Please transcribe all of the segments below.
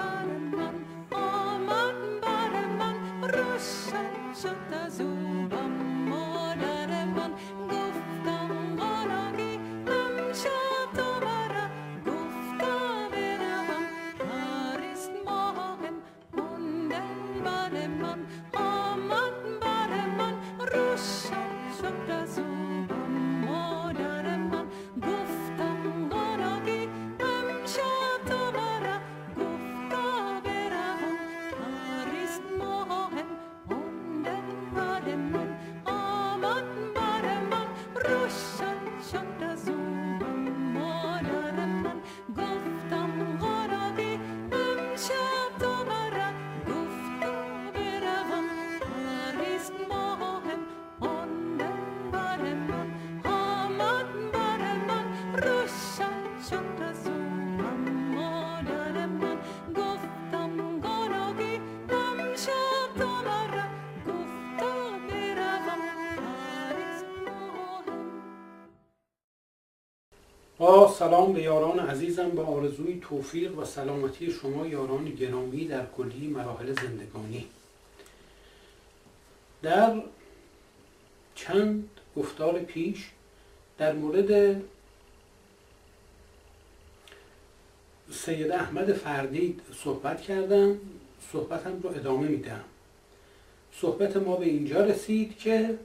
Bademann, oh Mann, Bademann, Russen, Schotter, Suber. با سلام به یاران عزیزم. به آرزوی توفیق و سلامتی شما یاران گرامی در کلی مراحل زندگانی. در چند گفتار پیش در مورد سید احمد فردید صحبت کردم. صحبتم رو ادامه میدم. صحبت ما به اینجا رسید که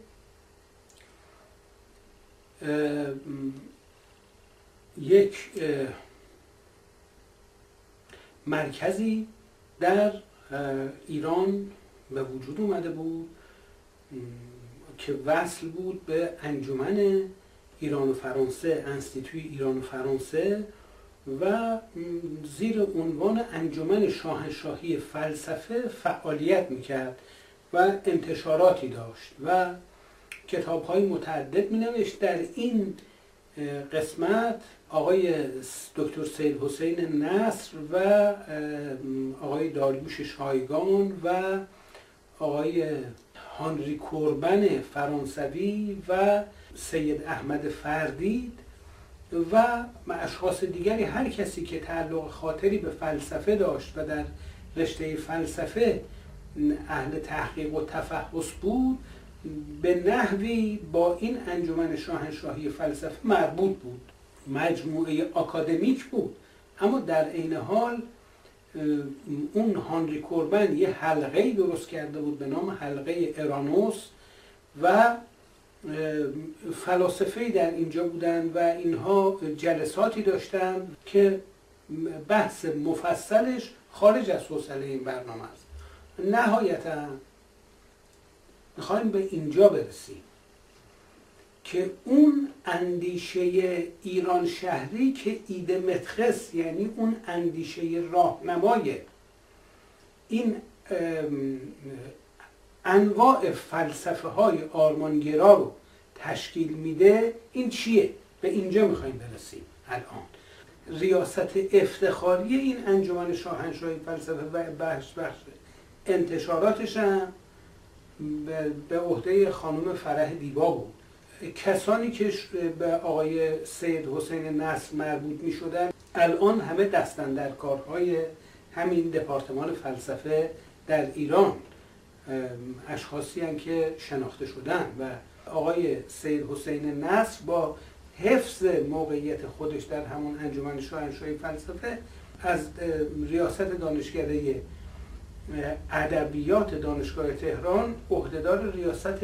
یک مرکزی در ایران به وجود اومده بود که وصل بود به انجمن ایران و فرانسه انستیتوی ایران و فرانسه و زیر عنوان انجمن شاهنشاهی فلسفه فعالیت می‌کرد. و انتشاراتی داشت و کتاب های متعدد می نوشت در این قسمت آقای دکتر سید حسین نصر و آقای داریوش شایگان و آقای هانری کوربن فرانسوی و سید احمد فردید و اشخاص دیگری. هر کسی که تعلق خاطری به فلسفه داشت و در رشته فلسفه اهل تحقیق و تفحص بود به نحوی با این انجمن شاهنشاهی فلسفه مربوط بود. مجموعه آکادمیک بود. اما در عین حال اون هانری کوربن یه حلقه درست کرده بود به نام حلقه ارانوس و فلاسفه در اینجا بودن و اینها جلساتی داشتن که بحث مفصلش خارج از حوصله این برنامه است. نهایتا می‌خوایم به اینجا برسیم که اون اندیشه ایران شهری که ایده متخص یعنی اون اندیشه راهنمای این انواع فلسفه های آرمانگرا رو تشکیل میده این چیه؟ به اینجا می‌خوایم برسیم الان ریاست افتخاری این انجمن شاهنشاهی فلسفه و بخش بخش انتشاراتش هم به عهده خانم فرح دیبا بود. کسانی که به آقای سید حسین نصر مربوط می شدن الان همه دستن در کارهای همین دپارتمان فلسفه در ایران اشخاصی هم که شناخته شدن و آقای سید حسین نصر با حفظ موقعیت خودش در همون انجمن شاهنشاهی فلسفه از ریاست دانشکده ادبیات دانشگاه تهران عهدهدار ریاست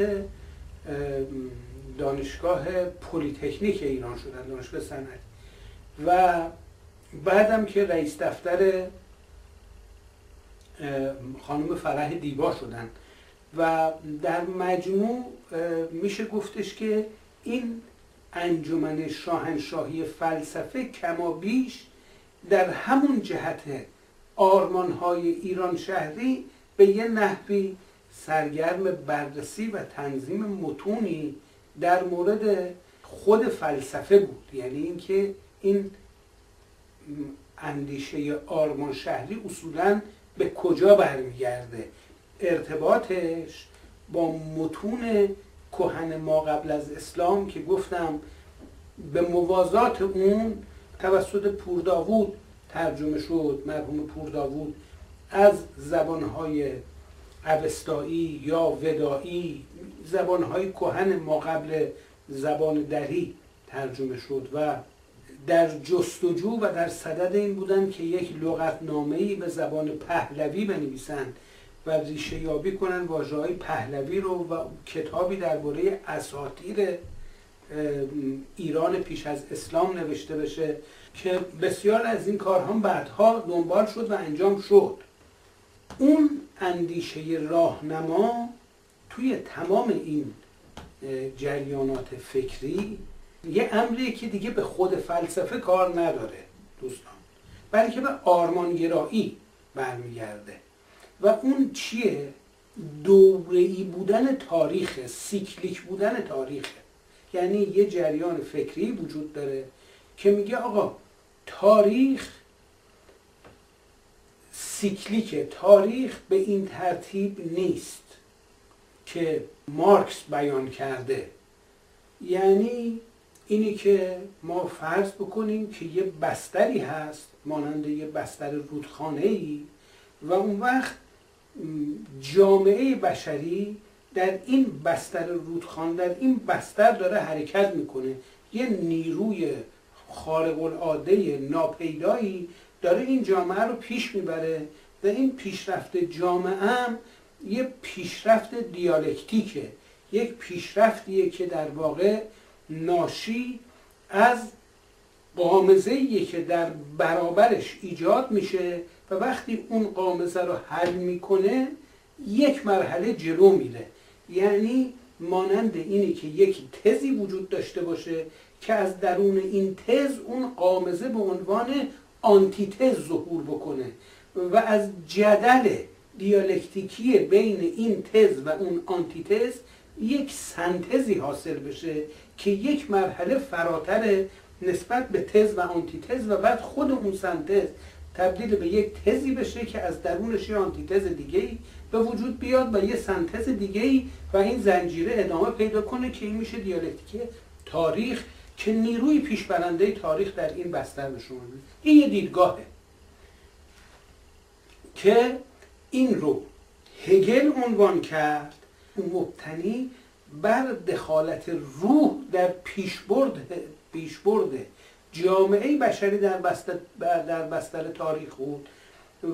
دانشگاه پلیتکنیک ایران شدن دانشگاه صنعتی و بعدم که رئیس دفتر خانم فرح دیبا شدن. و در مجموع میشه گفتش که این انجمن شاهنشاهی فلسفه کما بیش در همون جهت آرمانهای ایران شهری به یه نحوی سرگرم بررسی و تنظیم متونی در مورد خود فلسفه بود. یعنی اینکه این اندیشه آرمان شهری اصولا به کجا برمیگرده؟ ارتباطش با متون کهن ما قبل از اسلام که گفتم به موازات اون توسط پورداوود ترجمه شد مرحوم پورداوود از زبانهای اوستایی یا ودایی زبانهای کهن ما قبل زبان دری ترجمه شد و در جستجو و در صدد این بودن که یک لغتنامه به زبان پهلوی بنویسند و ریشه یابی کنن واژه های پهلوی رو و کتابی درباره اساطیر ایران پیش از اسلام نوشته بشه که بسیار از این کارها بعدها دنبال شد و انجام شد. اون اندیشه راهنما توی تمام این جریانات فکری یه امریه که دیگه به خود فلسفه کار نداره دوستان. بلکه به آرمانگرایی برمیگرده. و اون چیه؟ دوره‌ای بودن تاریخ سیکلیک بودن تاریخ. یعنی یه جریان فکری وجود داره که میگه آقا تاریخ سیکلیک تاریخ به این ترتیب نیست که مارکس بیان کرده. یعنی اینی که ما فرض بکنیم که یه بستری هست مانند یه بستر رودخانه ای و اون وقت جامعه بشری در این بستر رودخانه در این بستر داره حرکت می‌کنه. یه نیروی خارق العاده ناپیدایی داره این جامعه رو پیش می‌بره و این پیشرفت جامعه هم یه پیشرفت دیالکتیکه. یک پیشرفتیه که در واقع ناشی از قامزه که در برابرش ایجاد میشه و وقتی اون قامزه رو حل می‌کنه یک مرحله جلو میره. یعنی مانند اینی که یک تزی وجود داشته باشه که از درون این تز اون قامزه به عنوان آنتیتز ظهور بکنه و از جدل دیالکتیکی بین این تز و اون آنتیتز یک سنتزی حاصل بشه که یک مرحله فراتر نسبت به تز و آنتیتز و بعد خود اون سنتز تبدیل به یک تزی بشه که از درونش یه آنتیتز دیگه به وجود بیاد و یه سنتز دیگه و این زنجیره ادامه پیدا کنه که این میشه دیالکتیک تاریخ که نیروی پیشبرنده تاریخ در این بستر شما این یه دیدگاهه که این رو هگل عنوان کرد مبتنی بر دخالت روح در پیشبرد پیشبرد جامعه بشری در بستر, در بستر تاریخ بود.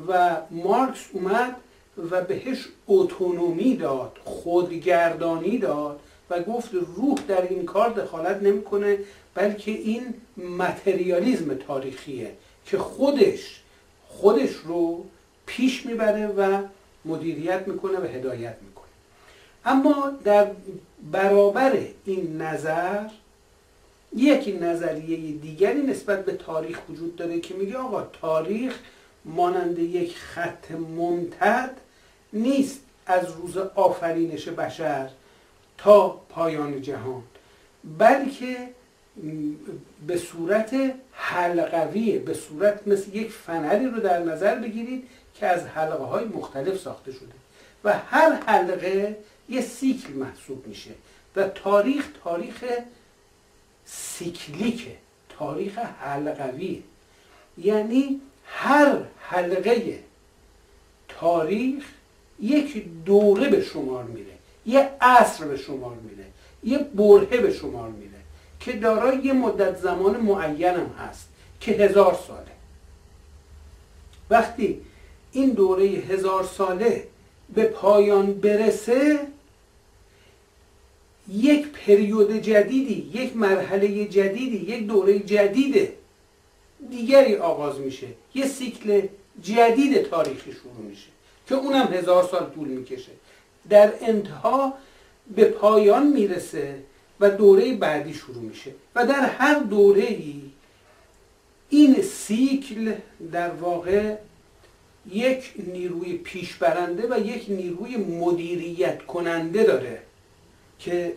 و مارکس اومد و بهش اتونومی داد خودگردانی داد و گفت روح در این کار دخالت نمی‌کنه بلکه این متریالیزم تاریخیه که خودش خودش رو پیش می‌بره و مدیریت می‌کنه و هدایت می‌کنه. اما در برابر این نظر یک نظریه دیگری نسبت به تاریخ وجود داره که میگه آقا تاریخ مانند یک خط ممتد نیست از روز آفرینش بشر تا پایان جهان بلکه به صورت حلقویه به صورت مثل یک فنری رو در نظر بگیرید که از حلقه های مختلف ساخته شده و هر حلقه یه سیکل محسوب میشه و تاریخ تاریخ سیکلیکه تاریخ حلقویه یعنی هر حلقه تاریخ یک دوره به شمار میره یه عصر به شمار میره یه برهه به شمار میره که دارای یه مدت زمان معینم هست که هزار ساله. وقتی این دوره هزار ساله به پایان برسه یک پریود جدیدی یک مرحله جدیدی یک دوره جدید دیگری آغاز میشه یه سیکل جدید تاریخی شروع میشه. که اونم هزار سال طول می‌کشه. در انتها به پایان می‌رسه و دوره بعدی شروع میشه. و در هر دوره ای این سیکل در واقع یک نیروی پیشبرنده و یک نیروی مدیریت کننده داره که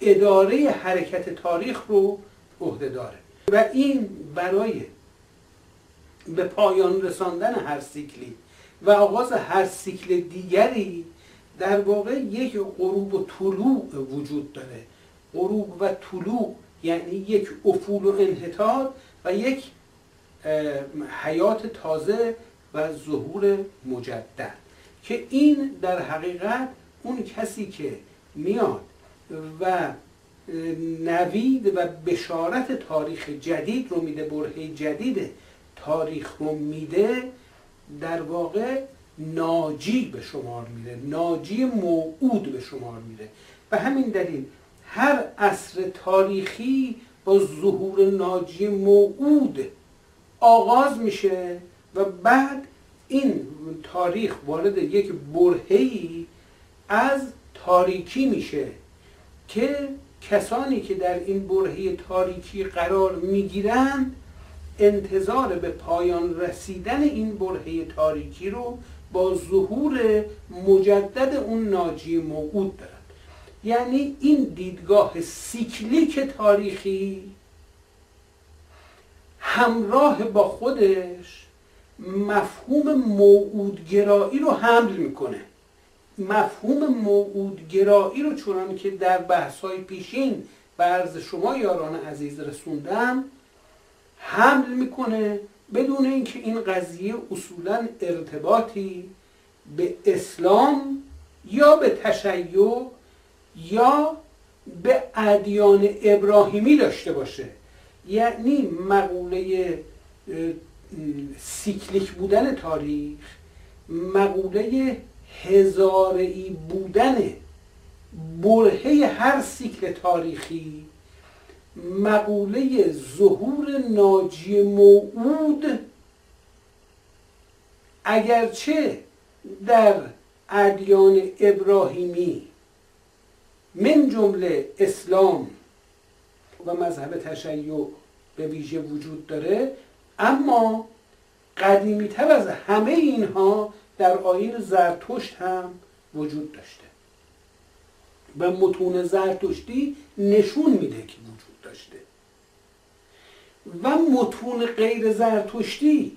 اداره حرکت تاریخ رو عهده داره. و این برای به پایان رساندن هر سیکلی و آغاز هر سیکل دیگری در واقع یک غروب و طلوع وجود داره. غروب و طلوع یعنی یک افول و انحطاط و یک حیات تازه و ظهور مجدد که این در حقیقت اون کسی که میاد و نوید و بشارت تاریخ جدید رو میده برهه جدید تاریخ رو میده در واقع ناجی به شمار میره ناجی موعود به شمار میره. و همین دلیل هر عصر تاریخی با ظهور ناجی موعود آغاز میشه و بعد این تاریخ وارد یک برهی از تاریکی میشه که کسانی که در این برهه تاریکی قرار می‌گیرند انتظار به پایان رسیدن این برهه تاریکی رو با ظهور مجدد اون ناجی موعود دارند یعنی این دیدگاه سیکلیک تاریخی همراه با خودش مفهوم موعودگرایی رو حمل می‌کنه. مفهوم موعودگرایی رو چونان که در بحث‌های پیشین به عرض شما یاران عزیز رسوندم حمل می‌کنه بدون اینکه این قضیه اصولا ارتباطی به اسلام یا به تشیع یا به ادیان ابراهیمی داشته باشه. یعنی مقوله سیکلیک بودن تاریخ مقوله هزارعی بودن برهه هر سیکل تاریخی مقوله ظهور ناجی موعود اگرچه در ادیان ابراهیمی من جمله اسلام و مذهب تشیع به ویژه وجود داره اما قدیمی تر از همه اینها در آین زرتشت هم وجود داشته و متون زرتشتی نشون میده که داشته. و متون غیر زرتشتی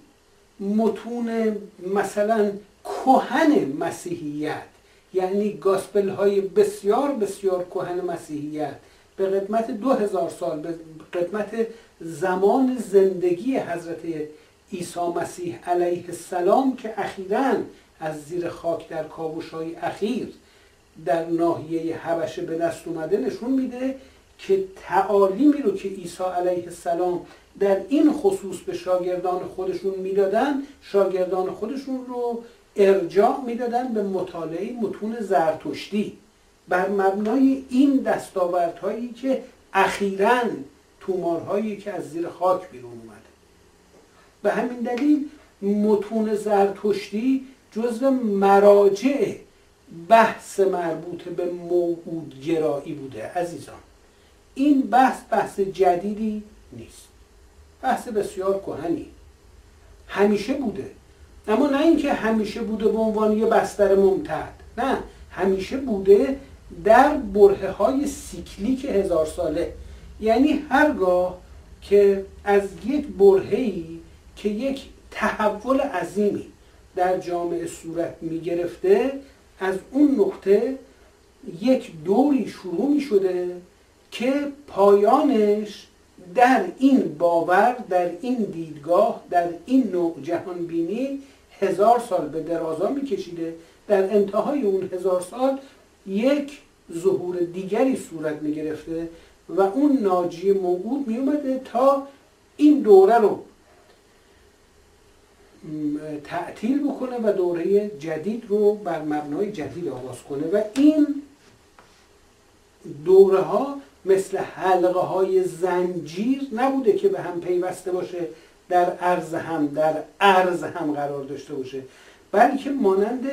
متون مثلا کهن مسیحیت یعنی گاسپل های بسیار بسیار کهن مسیحیت به قدمت دو هزار سال به قدمت زمان زندگی حضرت عیسی مسیح علیه السلام که اخیرا از زیر خاک در کابوش های اخیر در ناحیه حبشه به دست اومده نشون میده که تعالیمی رو که عیسی علیه السلام در این خصوص به شاگردان خودشون می‌دادن شاگردان خودشون رو ارجاع می‌دادن به مطالعه متون زرتشتی. بر مبنای این دستاوردهایی که اخیرا تومارهایی که از زیر خاک بیرون اومده. به همین دلیل متون زرتشتی جزو مراجع بحث مربوط به موعود گرایی بوده عزیزان. این بحث بحث جدیدی نیست. بحث بسیار کهنی. همیشه بوده. اما نه اینکه همیشه بوده به عنوان یه بستر ممتد. نه همیشه بوده در بره های سیکلیک هزار ساله. یعنی هرگاه که از یک برهی که یک تحول عظیمی در جامعه صورت می گرفته از اون نقطه یک دوری شروع می شده که پایانش در این باور در این دیدگاه در این نوع جهان بینی هزار سال به درازا می کشیده در انتهای اون هزار سال یک ظهور دیگری صورت می گرفته و اون ناجی موعود می اومده تا این دوره رو تعطیل بکنه و دوره جدید رو بر مبنای جدید آغاز کنه. و این دوره ها مثل حلقه های زنجیر نبوده که به هم پیوسته باشه در عرض هم در عرض هم قرار داشته باشه. بلکه مانند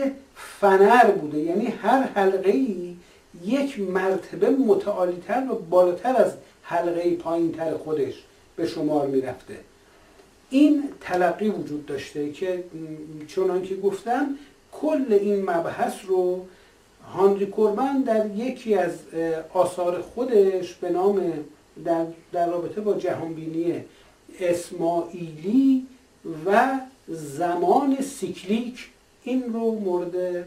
فنر بوده. یعنی هر حلقه ای یک مرتبه متعالیتر و بالاتر از حلقه پایینتر خودش به شمار می‌رفته. این تلقی وجود داشته که چنان که گفتم کل این مبحث رو هانری کوربن در یکی از آثار خودش به نام در, در رابطه با جهانبینی اسماعیلی و زمان سیکلیک این رو مورد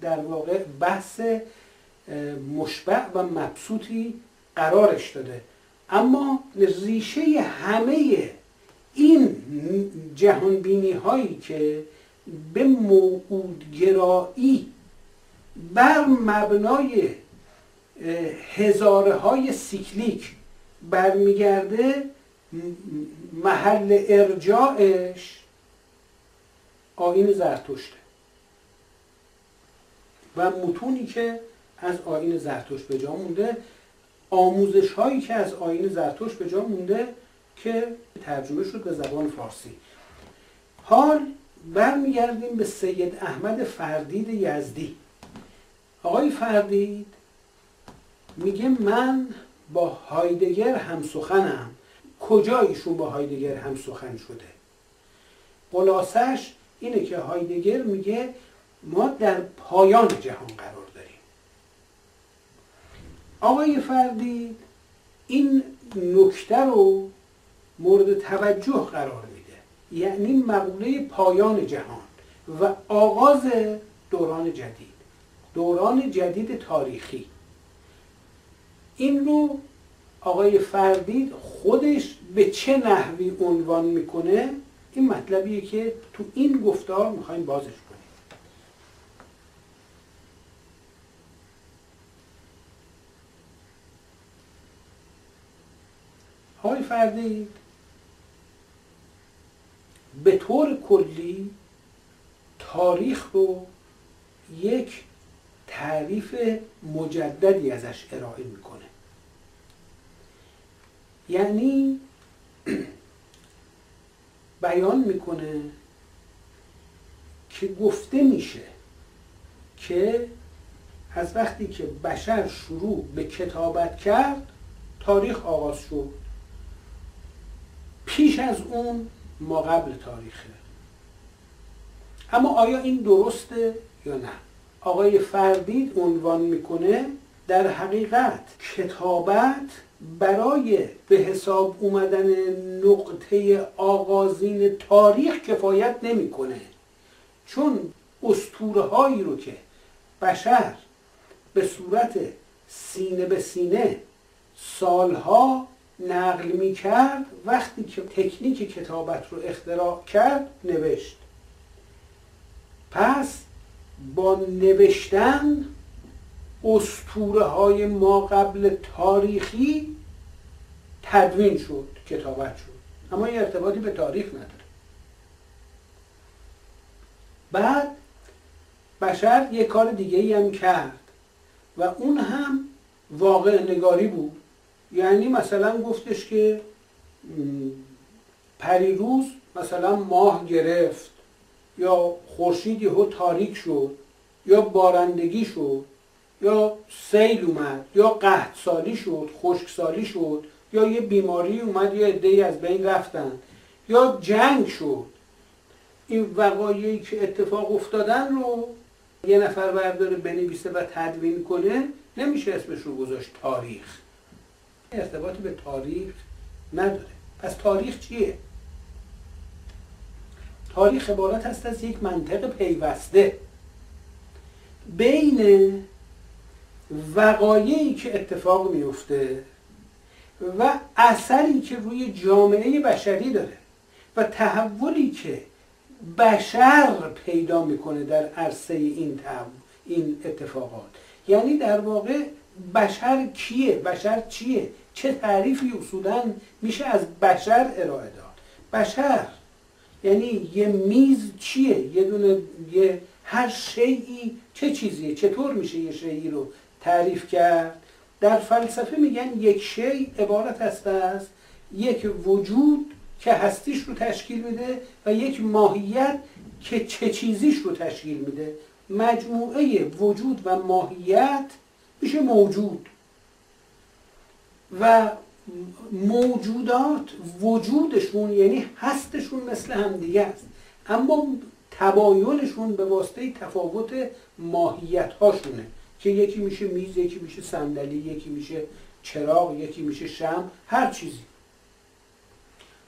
در واقع بحث مشبع و مبسوطی قرارش داده. اما ریشه همه این جهانبینی هایی که به موعودگرایی بر مبنای هزاره های سیکلیک برمیگرده محل ارجاعش آین زرتشته و متونی که از آین زرتشت به جا مونده آموزش هایی که از آین زرتشت به جا مونده که ترجمه شد به زبان فارسی. حال برمیگردیم به سید احمد فردید یزدی. آقای فردید میگه من با هایدگر هم سخنم کجا ایشون با هایدگر هم سخن شده؟ خلاصش اینه که هایدگر میگه ما در پایان جهان قرار داریم. آقای فردید این نکته رو مورد توجه قرار میده. یعنی مقوله پایان جهان و آغاز دوران جدید. دوران جدید تاریخی. این رو آقای فردید خودش به چه نحوی عنوان می‌کنه؟ این مطلبیه که تو این گفتار می‌خوایم بازش کنیم. آقای فردید به طور کلی تاریخ رو یک تعریف مجددی ازش ارائه می‌کنه. یعنی بیان می‌کنه که گفته میشه که از وقتی که بشر شروع به کتابت کرد تاریخ آغاز شد. پیش از اون ما قبل تاریخه. اما آیا این درسته یا نه؟ آقای فردید عنوان می‌کنه در حقیقت کتابت برای به حساب اومدن نقطه آغازین تاریخ کفایت نمی‌کنه. چون استوره هایی رو که بشر به صورت سینه به سینه سالها نقل می کرد وقتی که تکنیک کتابت رو اختراع کرد نوشت. پس با نوشتن استوره های ما قبل تاریخی تدوین شد کتابت شد. اما این ارتباطی به تاریخ نداره. بعد بشر یک کار دیگه ای هم کرد و اون هم واقع نگاری بود. یعنی مثلا گفتش که پریروز مثلا ماه گرفت. یا خورشید یهو تاریک شد یا بارندگی شد یا سیل اومد یا قحط سالی شد خشک سالی شد یا یه بیماری اومد یا عدهای از بین رفتن یا جنگ شد. این وقایعی که اتفاق افتادن رو یه نفر برداره بنویسه و تدوین کنه نمیشه اسمش رو گذاشت تاریخ. ارتباطی به تاریخ نداره. پس تاریخ چیه؟ تاریخ عبارت هست از یک منطق پیوسته. بین وقایعی که اتفاق میفته و اثری که روی جامعه بشری داره و تحولی که بشر پیدا می‌کنه در عرصه این این اتفاقات. یعنی در واقع بشر کیه؟ بشر چیه؟ چه تعریفی اصولا میشه از بشر ارائه داد؟ بشر یعنی یه میز چیه؟ یه دونه یه هر شیعی چه چیزیه؟ چطور میشه یه شیعی رو تعریف کرد؟ در فلسفه میگن یک شی عبارت است از یک وجود که هستیش رو تشکیل میده و یک ماهیت که چه چیزیش رو تشکیل میده. مجموعه وجود و ماهیت میشه موجود. و موجودات وجودشون یعنی هستشون مثل هم دیگه است. اما تباینشون به واسطه تفاوت ماهیت هاشونه که یکی میشه میز یکی میشه صندلی یکی میشه چراغ یکی میشه شم هر چیزی.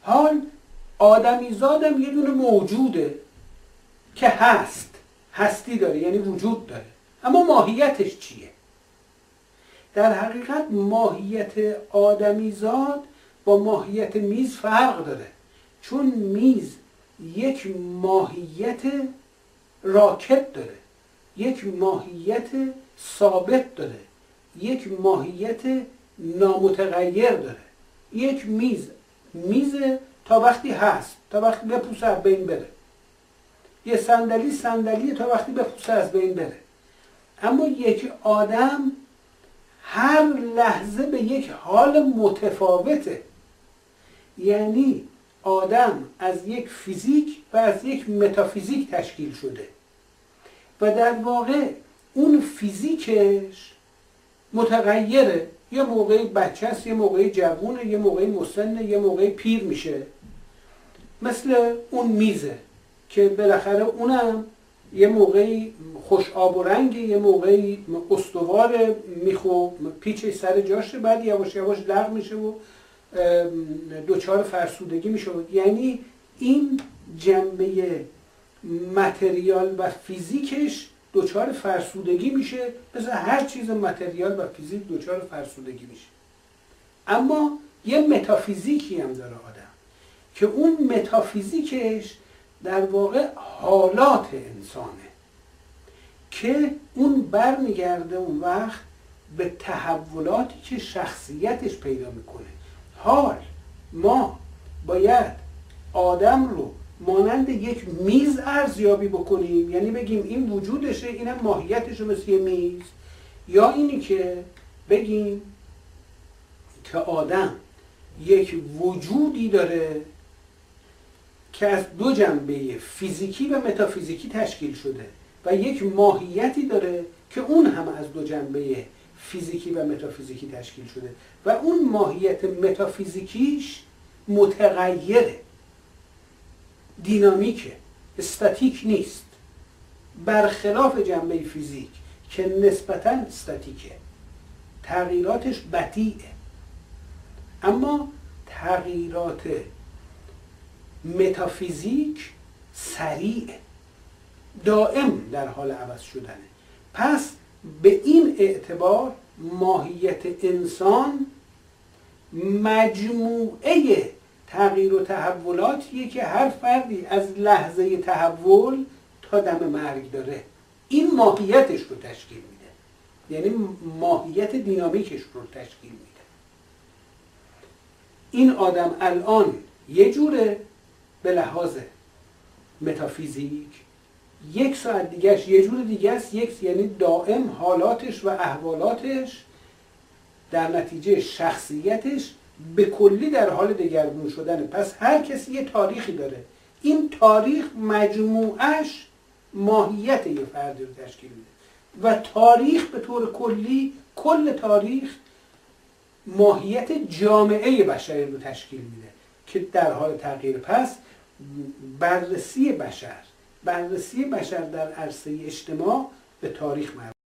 حال آدمی زادم یه دونه موجوده که هست هستی داره یعنی وجود داره. اما ماهیتش چیه؟ در حقیقت ماهیت آدمیزاد با ماهیت میز فرق داره. چون میز یک ماهیت راکت داره. یک ماهیت ثابت داره. یک ماهیت نامتغیر داره. یک میز. میز تا وقتی هست تا وقتی بپوسه از بین بره. یه صندلی صندلی تا وقتی بپوسه از بین بره. اما یک آدم لحظه به یک حال متفاوته. یعنی آدم از یک فیزیک و از یک متافیزیک تشکیل شده و در واقع اون فیزیکش متغیره. یه موقعی بچه است یه موقعی جوونه یه موقعی مسنه یه موقعی پیر میشه. مثل اون میزه که بالاخره اونم یه موقعی خوش آب و رنگ یه موقعی استوار میخو پیچش سر جاشه بعد یواش یواش لغ میشه و دوچار فرسودگی میشه. یعنی این جنبه متریال و فیزیکش دوچار فرسودگی میشه. مثل هر چیز متریال و فیزیک دوچار فرسودگی میشه. اما یه متافیزیکی هم داره آدم که اون متافیزیکش در واقع حالات انسانه که اون برمیگرده اون وقت به تحولاتی که شخصیتش پیدا می‌کنه. حال ما باید آدم رو مانند یک میز ارزیابی بکنیم. یعنی بگیم این وجودشه اینم ماهیتشه مثل یه میز. یا اینی که بگیم که آدم یک وجودی داره که از دو جنبه فیزیکی و متافیزیکی تشکیل شده و یک ماهیتی داره که اون هم از دو جنبه فیزیکی و متافیزیکی تشکیل شده و اون ماهیت متافیزیکیش متغیره. دینامیکه استاتیک نیست. برخلاف جنبه فیزیک که نسبتا استاتیکه تغییراتش بطیعه اما تغییرات متافیزیک سریعه دائم در حال عوض شدنه. پس به این اعتبار ماهیت انسان مجموعه تغییر و تحولاتیه که هر فردی از لحظه تحول تا دم مرگ داره. این ماهیتش رو تشکیل میده. یعنی ماهیت دینامیکش رو تشکیل میده. این آدم الان یه جوره به لحاظ متافیزیک یک ساعت دیگهش یه جور دیگه است. یک یعنی دائم حالاتش و احوالاتش در نتیجه شخصیتش به کلی در حال دگرگون شدنه. پس هر کسی یه تاریخی داره. این تاریخ مجموعش ماهیت یه فردی رو تشکیل میده. و تاریخ به طور کلی کل تاریخ ماهیت جامعه بشری رو تشکیل میده که در حال تغییر. پس بررسی بشر. بررسی بشر در عرصه اجتماع به تاریخ مربوط